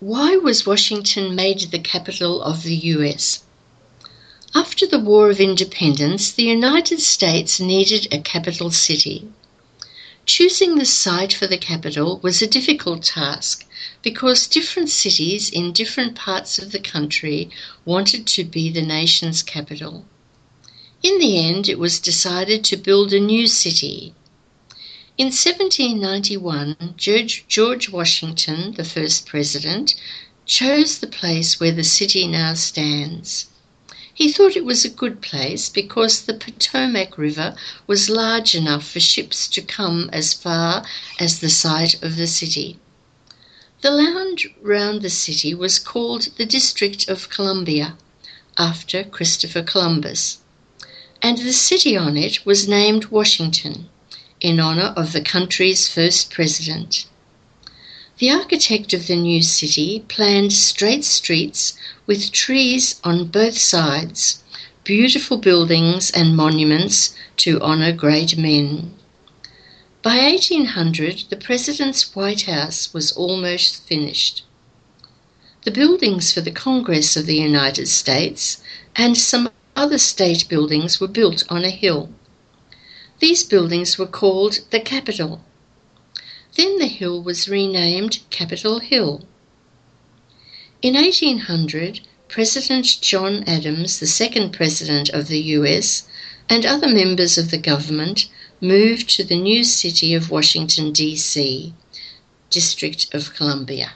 Why was Washington made the capital of the US? After the War of Independence, the United States needed a capital city. Choosing the site for the capital was a difficult task because different cities in different parts of the country wanted to be the nation's capital. In the end, it was decided to build a new city. In 1791, George Washington, the first president, chose the place where the city now stands. He thought it was a good place because the Potomac River was large enough for ships to come as far as the site of the city. The land round the city was called the District of Columbia, after Christopher Columbus, and the city on it was named Washington in honor of the country's first president. The architect of the new city planned straight streets with trees on both sides, beautiful buildings and monuments to honor great men. By 1800, the president's White House was almost finished. The buildings for the Congress of the United States and some other state buildings were built on a hill. These buildings were called the Capitol. Then the hill was renamed Capitol Hill. In 1800, President John Adams, the second president of the US, and other members of the government moved to the new city of Washington, D.C., District of Columbia.